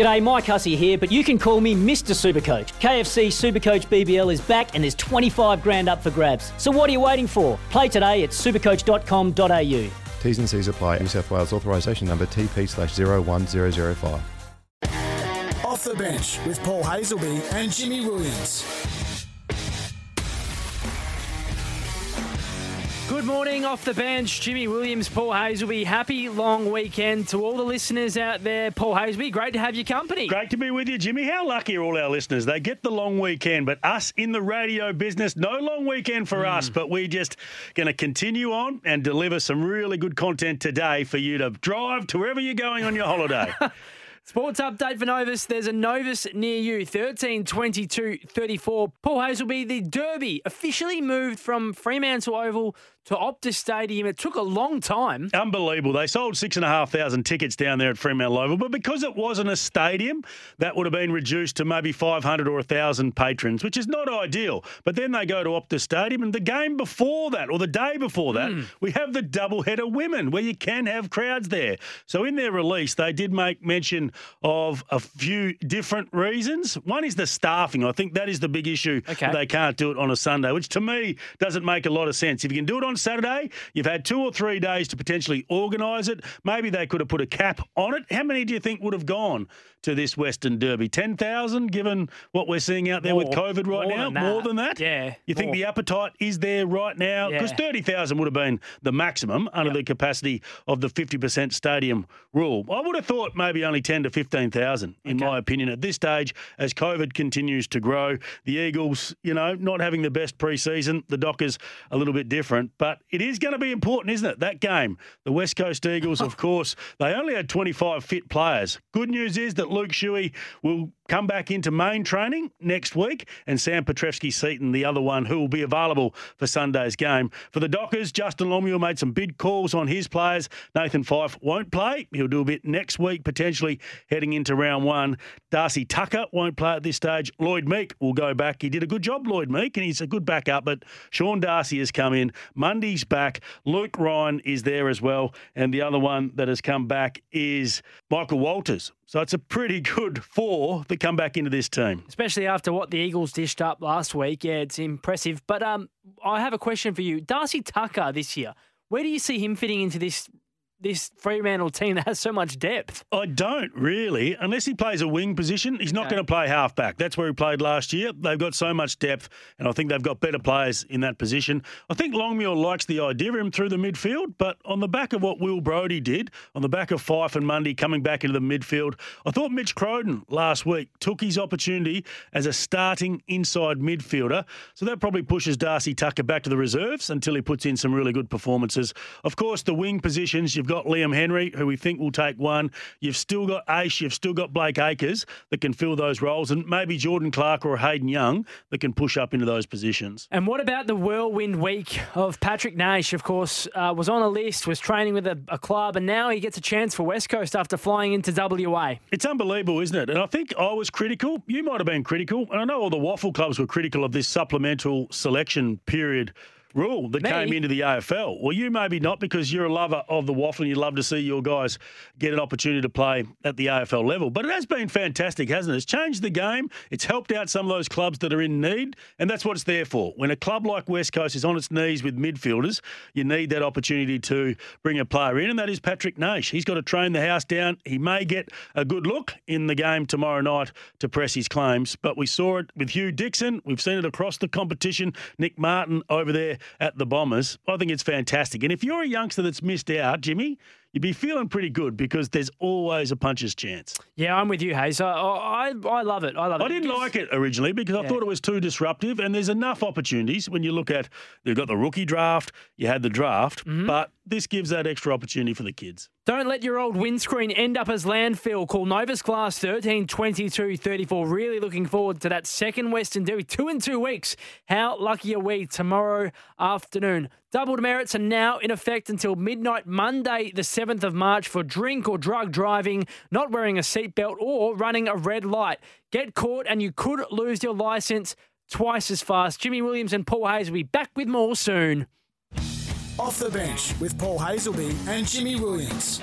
G'day, Mike Hussey here, but you can call me Mr. Supercoach. KFC Supercoach BBL is back and there's 25 grand up for grabs. So what are you waiting for? Play today at supercoach.com.au. T's and C's apply. New South Wales authorisation number TP slash 01005. Off the bench with Paul Hasleby and Jimmy Williams. Good morning off the bench. Jimmy Williams, Paul Hasleby. Happy long weekend to all the listeners out there. Paul Hasleby, great to have your company. Great to be with you, Jimmy. How lucky are all our listeners? They get the long weekend, but us in the radio business, no long weekend for us, hmm. but we're just going to continue on and deliver some really good content today for you to drive to wherever you're going on your holiday. Sports update for Novus. There's a Novus near you, 13 22 34. Paul Hasleby, the Derby officially moved from Fremantle Oval to Optus Stadium. It took a long time. Unbelievable. They sold six and a half thousand tickets down there at Fremantle Oval, but because it wasn't a stadium, that would have been reduced to maybe 500 or 1,000 patrons, which is not ideal. But then they go to Optus Stadium, and the game before that, or the day before that, hmm. we have the doubleheader women where you can have crowds there. So in their release, they did make mention of a few different reasons. One is the staffing. I think that is the big issue. Okay. They can't do it on a Sunday, which to me doesn't make a lot of sense. If you can do it on Saturday, you've had two or three days to potentially organise it. Maybe they could have put a cap on it. How many do you think would have gone to this Western Derby? 10,000, given what we're seeing out there with COVID right More now? than. More than that? Yeah, You think more. the appetite is there right now? Because Yeah. 30,000 would have been the maximum under the capacity of the 50% stadium rule. I would have thought maybe only 10 to 15,000, in my opinion, at this stage, as COVID continues to grow. The Eagles, you know, not having the best preseason, the Dockers a little bit different, but it is going to be important, isn't it? That game, the West Coast Eagles, of course, they only had 25 fit players. Good news is that Luke Shuey will come back into main training next week, and Sam Petrevski-Seton, the other one who will be available for Sunday's game. For the Dockers, Justin Longmuir made some big calls on his players. Nathan Fyfe won't play. He'll do a bit next week, potentially heading into round one. Darcy Tucker won't play at this stage. Lloyd Meek will go back. He did a good job, Lloyd Meek, and he's a good backup, but Sean Darcy has come in. Mundy's back. Luke Ryan is there as well. And the other one that has come back is Michael Walters. So it's a pretty good four that come back into this team. Especially after what the Eagles dished up last week. Yeah, it's impressive. But um, I have a question for you. Darcy Tucker this year, where do you see him fitting into this this Fremantle team that has so much depth? I don't really, unless he plays a wing position. He's not Okay. going to play halfback. That's where he played last year. They've got so much depth, and I think they've got better players in that position. I think Longmuir likes the idea of him through the midfield, but on the back of what Will Brodie did, on the back of Fyfe and Mundy coming back into the midfield, I thought Mitch Crowden last week took his opportunity as a starting inside midfielder. So that probably pushes Darcy Tucker back to the reserves until he puts in some really good performances. Of course, the wing positions, you've got Liam Henry, who we think will take one. You've still got Ace, you've still got Blake Acres that can fill those roles, and maybe Jordan Clark or Hayden Young that can push up into those positions. And what about the whirlwind week of Patrick Naish? Of course, uh, was on a list, was training with a, a club, and now he gets a chance for West Coast after flying into WA. It's unbelievable, isn't it? And I think I was critical. You might have been critical. And I know all the waffle clubs were critical of this supplemental selection period rule that Me? came into the AFL. Well, you maybe not because you're a lover of the waffle and you'd love to see your guys get an opportunity to play at the AFL level. But it has been fantastic, hasn't it? It's changed the game. It's helped out some of those clubs that are in need, and that's what it's there for. When a club like West Coast is on its knees with midfielders, you need that opportunity to bring a player in, and that is Patrick Naish. He's got to train the house down. He may get a good look in the game tomorrow night to press his claims, but we saw it with Hugh Dixon. We've seen it across the competition. Nick Martin over there at the Bombers. I think it's fantastic. And if you're a youngster that's missed out, Jimmy, you'd be feeling pretty good because there's always a puncher's chance. Yeah, I'm with you, Hayes. I, I, I love it. I love it. I didn't like it originally because I thought it was too disruptive. And there's enough opportunities when you look at you've got the rookie draft, you had the draft, Mm-hmm. but this gives that extra opportunity for the kids. Don't let your old windscreen end up as landfill. Call Novus Glass 13 22 34. Really looking forward to that second Western Derby. Two in two weeks. How lucky are we tomorrow afternoon? Double demerits are now in effect until midnight Monday, the 7th of March, for drink or drug driving, not wearing a seatbelt, or running a red light. Get caught and you could lose your license twice as fast. Jimmy Williams and Paul Hayes will be back with more soon. Off the bench with Paul Hasleby and Jimmy Williams.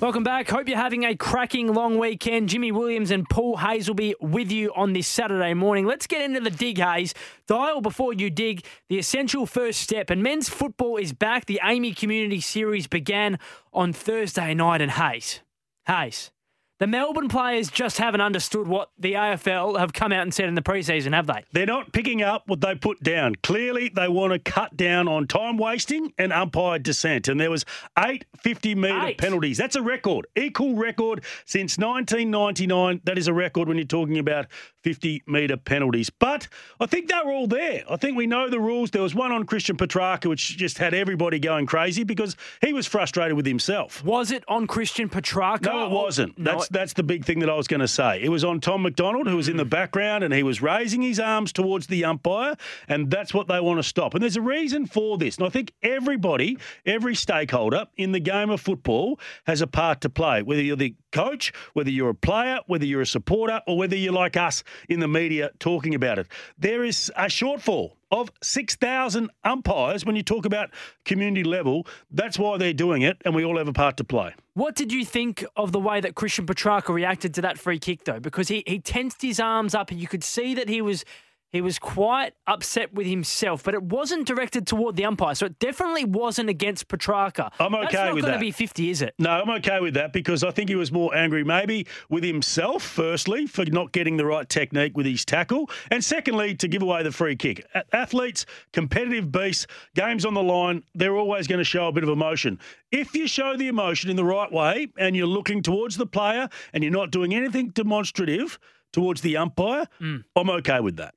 Welcome back. Hope you're having a cracking long weekend. Jimmy Williams and Paul Hasleby with you on this Saturday morning. Let's get into the dig, Hayes. Dial before you dig, the essential first step. And men's football is back. The AAMI Community Series began on Thursday night. And Hayes, Hayes, the Melbourne players just haven't understood what the AFL have come out and said in the preseason, have they? They're not picking up what they put down. Clearly, they want to cut down on time wasting and umpire dissent. And there was eight 50 metre penalties. That's a record, equal record since 1999. That is a record when you're talking about 50 metre penalties. But I think they were all there. I think we know the rules. There was one on Christian Petracca, which just had everybody going crazy because he was frustrated with himself. Was it on Christian Petracca? No, it wasn't. No, that's that's the big thing that I was going to say. It was on Tom McDonald, who was in the mm. background, and he was raising his arms towards the umpire, and that's what they want to stop. And there's a reason for this. And I think everybody, every stakeholder in the game of football has a part to play, whether you're the coach, whether you're a player, whether you're a supporter, or whether you're like us in the media talking about it. There is a shortfall of 6,000 umpires when you talk about community level. That's why they're doing it, and we all have a part to play. What did you think of the way that Christian Petracca reacted to that free kick, though? Because he, he tensed his arms up, and you could see that he was he was quite upset with himself, but it wasn't directed toward the umpire, so it definitely wasn't against Petracca. I'm okay That's not with that. going to be 50, is it? No, I'm okay with that because I think he was more angry maybe with himself, firstly, for not getting the right technique with his tackle, and secondly, to give away the free kick. Athletes, competitive beasts, games on the line, they're always going to show a bit of emotion. If you show the emotion in the right way and you're looking towards the player and you're not doing anything demonstrative towards the umpire, mm. I'm okay with that.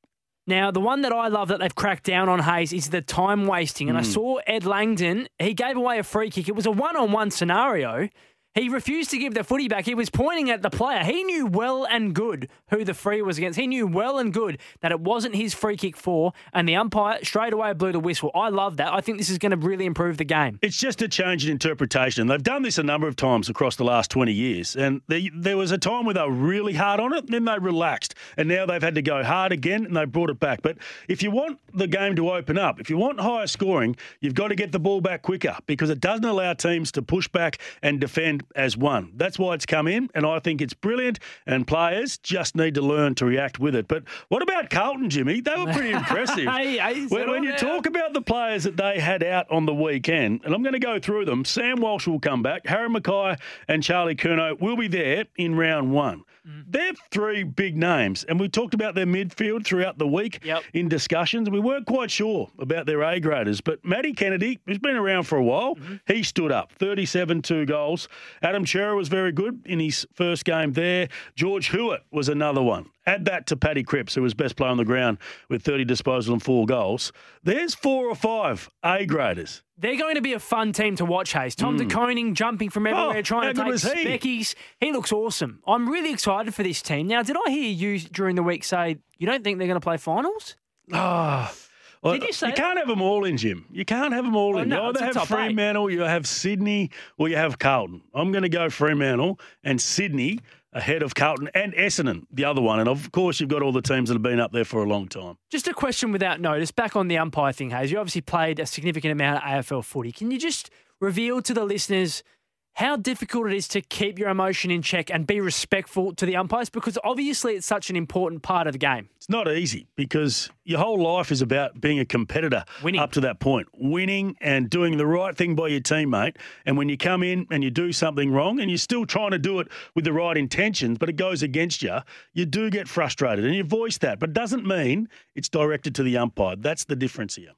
Now, the one that I love that they've cracked down on Hayes is the time wasting. And mm. I hmm. saw Ed Langdon, he gave away a free kick. It was a one on one scenario. He refused to give the footy back. He was pointing at the player. He knew well and good who the free was against. He knew well and good that it wasn't his free kick for, and the umpire straight away blew the whistle. I love that. I think this is going to really improve the game. It's just a change in interpretation. They've done this a number of times across the last 20 years, and they, there was a time where they were really hard on it, then they relaxed, and now they've had to go hard again, and they brought it back. But if you want the game to open up, if you want higher scoring, you've got to get the ball back quicker because it doesn't allow teams to push back and defend as one. That's why it's come in, and I think it's brilliant. And players just need to learn to react with it. But what about Carlton, Jimmy? They were pretty impressive. hey, when, when you talk about the players that they had out on the weekend, and I'm going to go through them. Sam Walsh will come back. Harry McKay and Charlie Curnow will be there in round one. Mm. They're three big names, and we talked about their midfield throughout the week yep. in discussions. We weren't quite sure about their A graders, but Matty Kennedy, who's been around for a while, mm-hmm. he stood up 37 two goals. Adam Cerra was very good in his first game there. George Hewitt was another one. Add that to Paddy Cripps, who was best player on the ground with 30 disposals and four goals. There's four or five A graders. They're going to be a fun team to watch, Hayes. Tom mm. De Koning jumping from everywhere, oh, trying to take Speckies. He? he looks awesome. I'm really excited for this team. Now, did I hear you during the week say you don't think they're going to play finals? Ah. Oh. Did you say you can't have them all in, Jim. You can't have them all oh, in. No, you either have Fremantle, eight. you have Sydney, or you have Carlton. I'm going to go Fremantle and Sydney ahead of Carlton and Essendon, the other one. And of course, you've got all the teams that have been up there for a long time. Just a question without notice. Back on the umpire thing, Hayes. You obviously played a significant amount of AFL footy. Can you just reveal to the listeners how difficult it is to keep your emotion in check and be respectful to the umpires because obviously it's such an important part of the game. It's not easy because your whole life is about being a competitor winning. up to that point, winning and doing the right thing by your teammate. And when you come in and you do something wrong and you're still trying to do it with the right intentions, but it goes against you, you do get frustrated and you voice that. But it doesn't mean it's directed to the umpire. That's the difference here.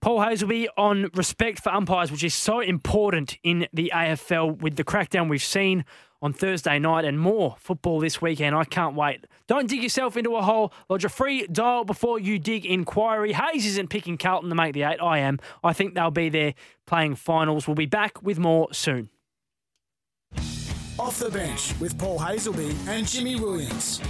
Paul Hasleby on respect for umpires, which is so important in the AFL with the crackdown we've seen on Thursday night and more football this weekend. I can't wait. Don't dig yourself into a hole. Lodge a free dial before you dig inquiry. Hayes isn't picking Carlton to make the eight. I am. I think they'll be there playing finals. We'll be back with more soon. Off the bench with Paul Hasleby and Jimmy Williams.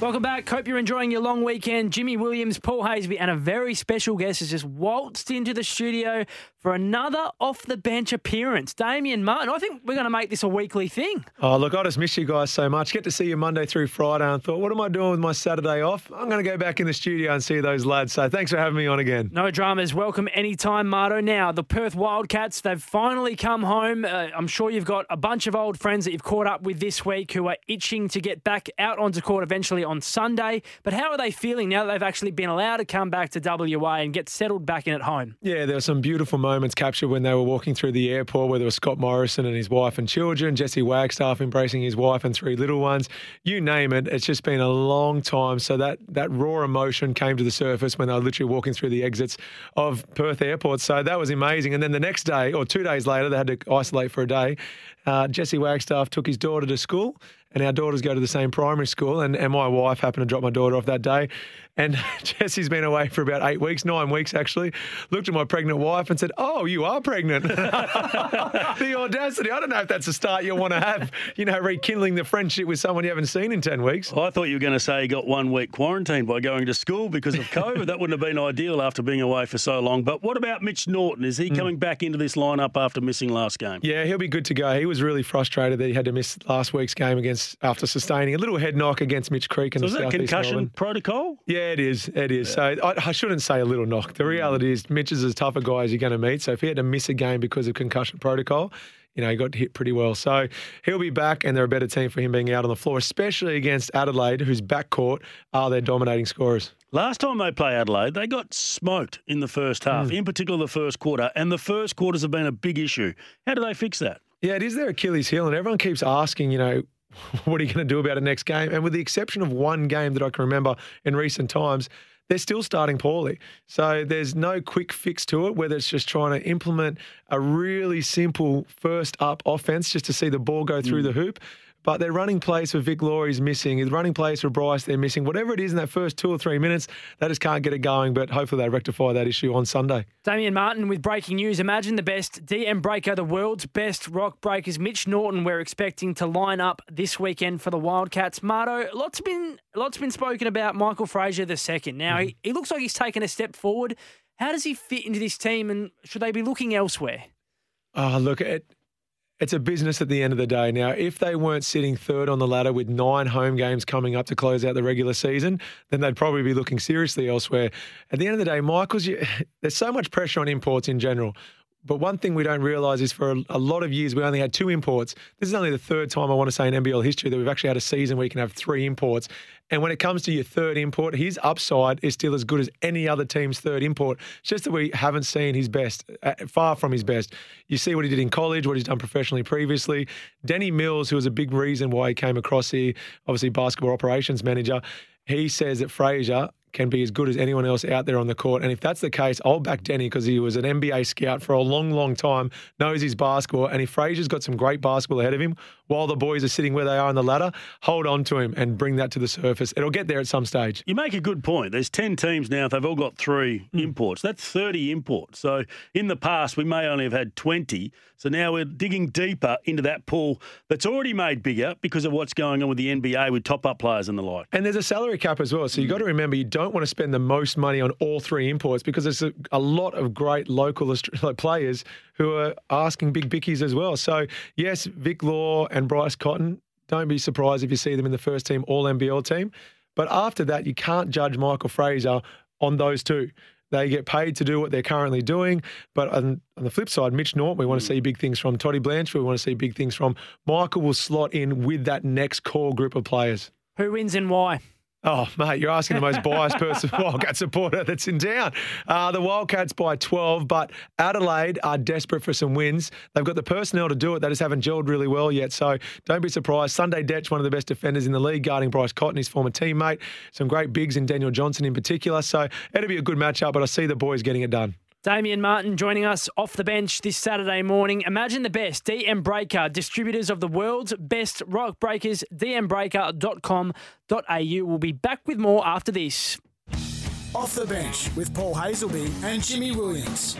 Welcome back. Hope you're enjoying your long weekend. Jimmy Williams, Paul Haysby, and a very special guest has just waltzed into the studio for another off the bench appearance. Damian Martin, I think we're going to make this a weekly thing. Oh, look, I just miss you guys so much. Get to see you Monday through Friday and thought, what am I doing with my Saturday off? I'm going to go back in the studio and see those lads. So thanks for having me on again. No dramas. Welcome anytime, Marto. Now, the Perth Wildcats, they've finally come home. Uh, I'm sure you've got a bunch of old friends that you've caught up with this week who are itching to get back out onto court eventually on Sunday. But how are they feeling now that they've actually been allowed to come back to WA and get settled back in at home? Yeah, there were some beautiful moments captured when they were walking through the airport, where there was Scott Morrison and his wife and children, Jesse Wagstaff embracing his wife and three little ones. You name it. It's just been a long time. So that, that raw emotion came to the surface when they were literally walking through the exits of Perth Airport. So that was amazing. And then the next day, or two days later, they had to isolate for a day. Uh, Jesse Wagstaff took his daughter to school and our daughters go to the same primary school. And, and my wife happened to drop my daughter off that day. And Jesse's been away for about eight weeks, nine weeks actually. Looked at my pregnant wife and said, Oh, you are pregnant. the audacity. I don't know if that's a start you'll want to have, you know, rekindling the friendship with someone you haven't seen in 10 weeks. I thought you were going to say he got one week quarantine by going to school because of COVID. that wouldn't have been ideal after being away for so long. But what about Mitch Norton? Is he mm. coming back into this lineup after missing last game? Yeah, he'll be good to go. He was really frustrated that he had to miss last week's game against after sustaining a little head knock against Mitch Creek. So the is that concussion Melbourne. protocol? Yeah, it is. It is. Yeah. So I, I, shouldn't say a little knock. The reality is Mitch is as tough a guy as you're going to meet. So if he had to miss a game because of concussion protocol, you know, he got hit pretty well. So he'll be back, and they're a better team for him being out on the floor, especially against Adelaide, whose backcourt are their dominating scorers. Last time they play Adelaide, they got smoked in the first half, mm. in particular the first quarter, and the first quarters have been a big issue. How do they fix that? Yeah, it is their Achilles heel, and everyone keeps asking, you know, what are you going to do about it next game? And with the exception of one game that I can remember in recent times, they're still starting poorly. So there's no quick fix to it, whether it's just trying to implement a really simple first up offense just to see the ball go through mm. the hoop. But their running plays for Vic Laurie's missing. His running plays for Bryce, they're missing. Whatever it is in that first two or three minutes, they just can't get it going. But hopefully they rectify that issue on Sunday. Damian Martin with breaking news. Imagine the best DM breaker, the world's best rock breakers. Mitch Norton, we're expecting to line up this weekend for the Wildcats. Marto, lots been lots been spoken about Michael Frazier the second. Now mm-hmm. he, he looks like he's taken a step forward. How does he fit into this team, and should they be looking elsewhere? Oh, look, it, it's a business at the end of the day. Now, if they weren't sitting third on the ladder with nine home games coming up to close out the regular season, then they'd probably be looking seriously elsewhere. At the end of the day, Michael's, there's so much pressure on imports in general. But one thing we don't realise is for a, lot of years we only had two imports. This is only the third time I want to say in NBL history that we've actually had a season where you can have three imports. And when it comes to your third import, his upside is still as good as any other team's third import. It's just that we haven't seen his best, uh, far from his best. You see what he did in college, what he's done professionally previously. Denny Mills, who was a big reason why he came across here, obviously basketball operations manager, he says that Frazier can be as good as anyone else out there on the court. And if that's the case, I'll back Denny because he was an NBA scout for a long, long time, knows his basketball. And if Frazier's got some great basketball ahead of him, while the boys are sitting where they are on the ladder, hold on to him and bring that to the surface. It'll get there at some stage. You make a good point. There's 10 teams now, they've all got three mm. imports. That's 30 imports. So in the past, we may only have had 20. So now we're digging deeper into that pool that's already made bigger because of what's going on with the NBA with top up players and the like. And there's a salary cap as well. So you've got to remember you don't want to spend the most money on all three imports because there's a, a lot of great local players who are asking big bickies as well. So, yes, Vic Law and Bryce Cotton, don't be surprised if you see them in the first team All NBL team. But after that, you can't judge Michael Frazier on those two. They get paid to do what they're currently doing. But on, on the flip side, Mitch Norton, we want to hmm. see big things from Toddy Blanchfield. We want to see big things from Michael will slot in with that next core group of players. Who wins and why? Oh, mate, you're asking the most biased person, Wildcat supporter that's in town. Uh, the Wildcats by 12, but Adelaide are desperate for some wins. They've got the personnel to do it. They just haven't gelled really well yet. So don't be surprised. Sunday Dech, one of the best defenders in the league, guarding Bryce Cotton, his former teammate. Some great bigs in Daniel Johnson in particular. So it'll be a good matchup, but I see the boys getting it done. Damian Martin joining us off the bench this Saturday morning. Imagine the best. DM Breaker, distributors of the world's best rock breakers, dmbreaker.com.au. We'll be back with more after this. Off the bench with Paul Hasleby and Jimmy Williams.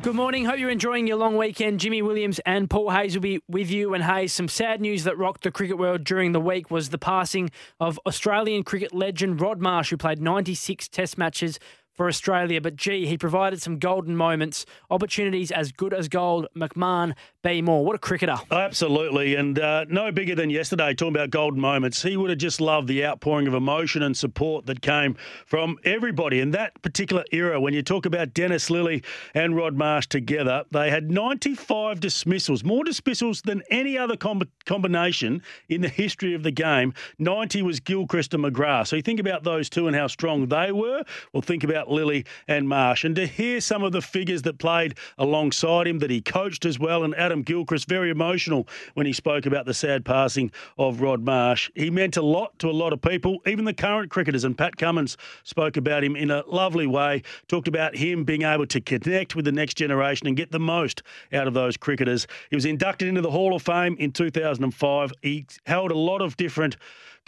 Good morning. Hope you're enjoying your long weekend. Jimmy Williams and Paul Hayes will be with you. And Hayes, some sad news that rocked the cricket world during the week was the passing of Australian cricket legend Rod Marsh, who played 96 Test matches for Australia. But gee, he provided some golden moments, opportunities as good as gold. McMahon, be more. What a cricketer. Absolutely. And uh, no bigger than yesterday, talking about golden moments. He would have just loved the outpouring of emotion and support that came from everybody. In that particular era, when you talk about Dennis Lillee and Rod Marsh together, they had 95 dismissals, more dismissals than any other com- combination in the history of the game. 90 was Gilchrist and McGrath. So you think about those two and how strong they were. Well, think about Lillee and Marsh. And to hear some of the figures that played alongside him, that he coached as well, and Adam Gilchrist, very emotional when he spoke about the sad passing of Rod Marsh. He meant a lot to a lot of people, even the current cricketers. And Pat Cummins spoke about him in a lovely way, talked about him being able to connect with the next generation and get the most out of those cricketers. He was inducted into the Hall of Fame in 2005. He held a lot of different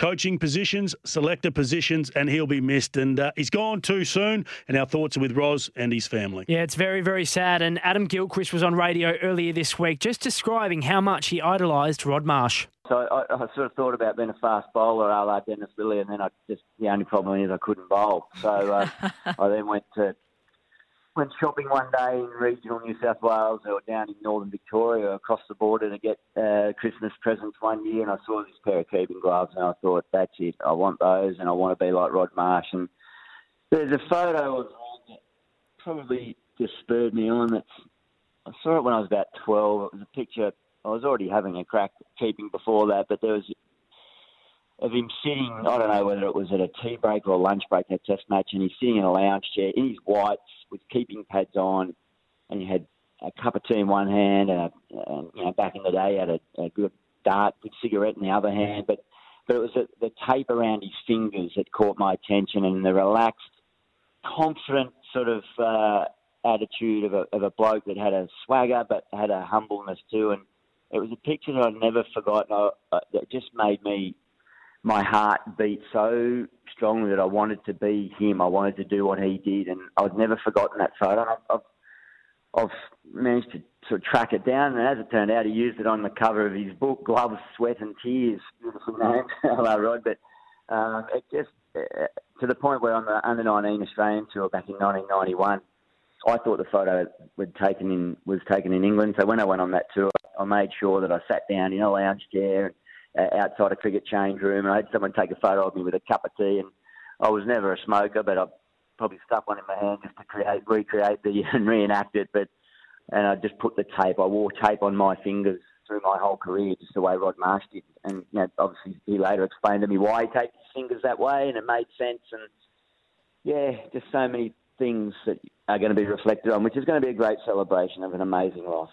coaching positions, selector positions, and he'll be missed. And uh, he's gone too soon. And our thoughts are with Roz and his family. Yeah, it's very, very sad. And Adam Gilchrist was on radio earlier this week just describing how much he idolised Rod Marsh. So I, I, sort of thought about being a fast bowler, a la Dennis Lillee, and then I just the only problem is I couldn't bowl. So uh, I then went to went shopping one day in regional New South Wales or down in northern Victoria across the border to get uh, Christmas presents one year, and I saw this pair of keeping gloves, and I thought, that's it. I want those, and I want to be like Rod Marsh. And there's a photo of Rod that probably just spurred me on. It's I saw it when I was about 12. It was a picture. I was already having a crack keeping before that, but there was of him sitting, I don't know whether it was at a tea break or a lunch break in a test match, and he's sitting in a lounge chair in his whites with keeping pads on, and he had a cup of tea in one hand, and, a, and you know, back in the day, he had a, a good dart, good cigarette in the other hand, but but it was the, the tape around his fingers that caught my attention, and the relaxed, confident sort of uh, attitude of a, of a bloke that had a swagger but had a humbleness too, and it was a picture that I'd never forgotten. I, uh, that just made me my heart beat so strongly that I wanted to be him. I wanted to do what he did, and I've never forgotten that photo. I've, I've, I've managed to sort of track it down, and as it turned out, he used it on the cover of his book, Gloves, Sweat and Tears. Beautiful name, hello Rod. But um, it just uh, to the point where on the under 19 Australian tour back in 1991. I thought the photo would taken in was taken in England. So when I went on that tour, I made sure that I sat down in a lounge chair uh, Uh, outside a cricket change room, and I had someone take a photo of me with a cup of tea. And I was never a smoker, but I probably stuck one in my hand just to create, recreate the and reenact it. But and I just put the tape. I wore tape on my fingers through my whole career, just the way Rod Marsh did. And you know, obviously, he later explained to me why he taped his fingers that way, and it made sense. And yeah, just so many things that are going to be reflected on, which is going to be a great celebration of an amazing life.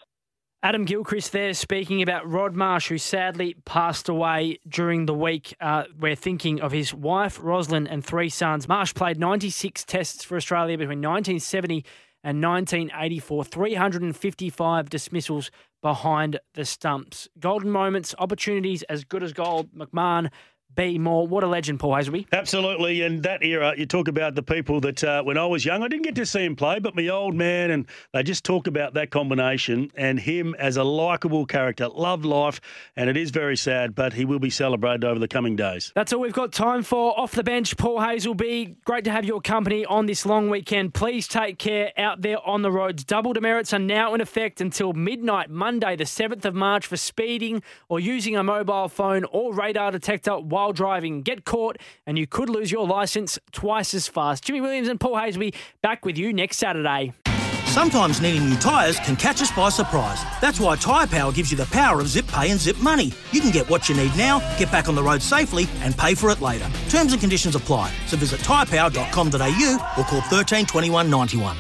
Adam Gilchrist there speaking about Rod Marsh, who sadly passed away during the week. Uh, we're thinking of his wife, Roslyn, and three sons. Marsh played 96 tests for Australia between 1970 and 1984, 355 dismissals behind the stumps. Golden moments, opportunities as good as gold. McMahon be more. What a legend, Paul Hasleby. Absolutely. And that era, you talk about the people that uh, when I was young, I didn't get to see him play, but my old man, and they just talk about that combination and him as a likable character. Loved life, and it is very sad, but he will be celebrated over the coming days. That's all we've got time for. Off the bench, Paul Hasleby. Great to have your company on this long weekend. Please take care out there on the roads. Double demerits are now in effect until midnight, Monday, the 7th of March, for speeding or using a mobile phone or radar detector while driving. Get caught and you could lose your licence twice as fast. Jimmy Williams and Paul Hayes will be back with you next Saturday. Sometimes needing new tyres can catch us by surprise. That's why Tyre Power gives you the power of zip pay and zip money. You can get what you need now, get back on the road safely, and pay for it later. Terms and conditions apply. So visit tyrepower.com.au or call 13 21 91.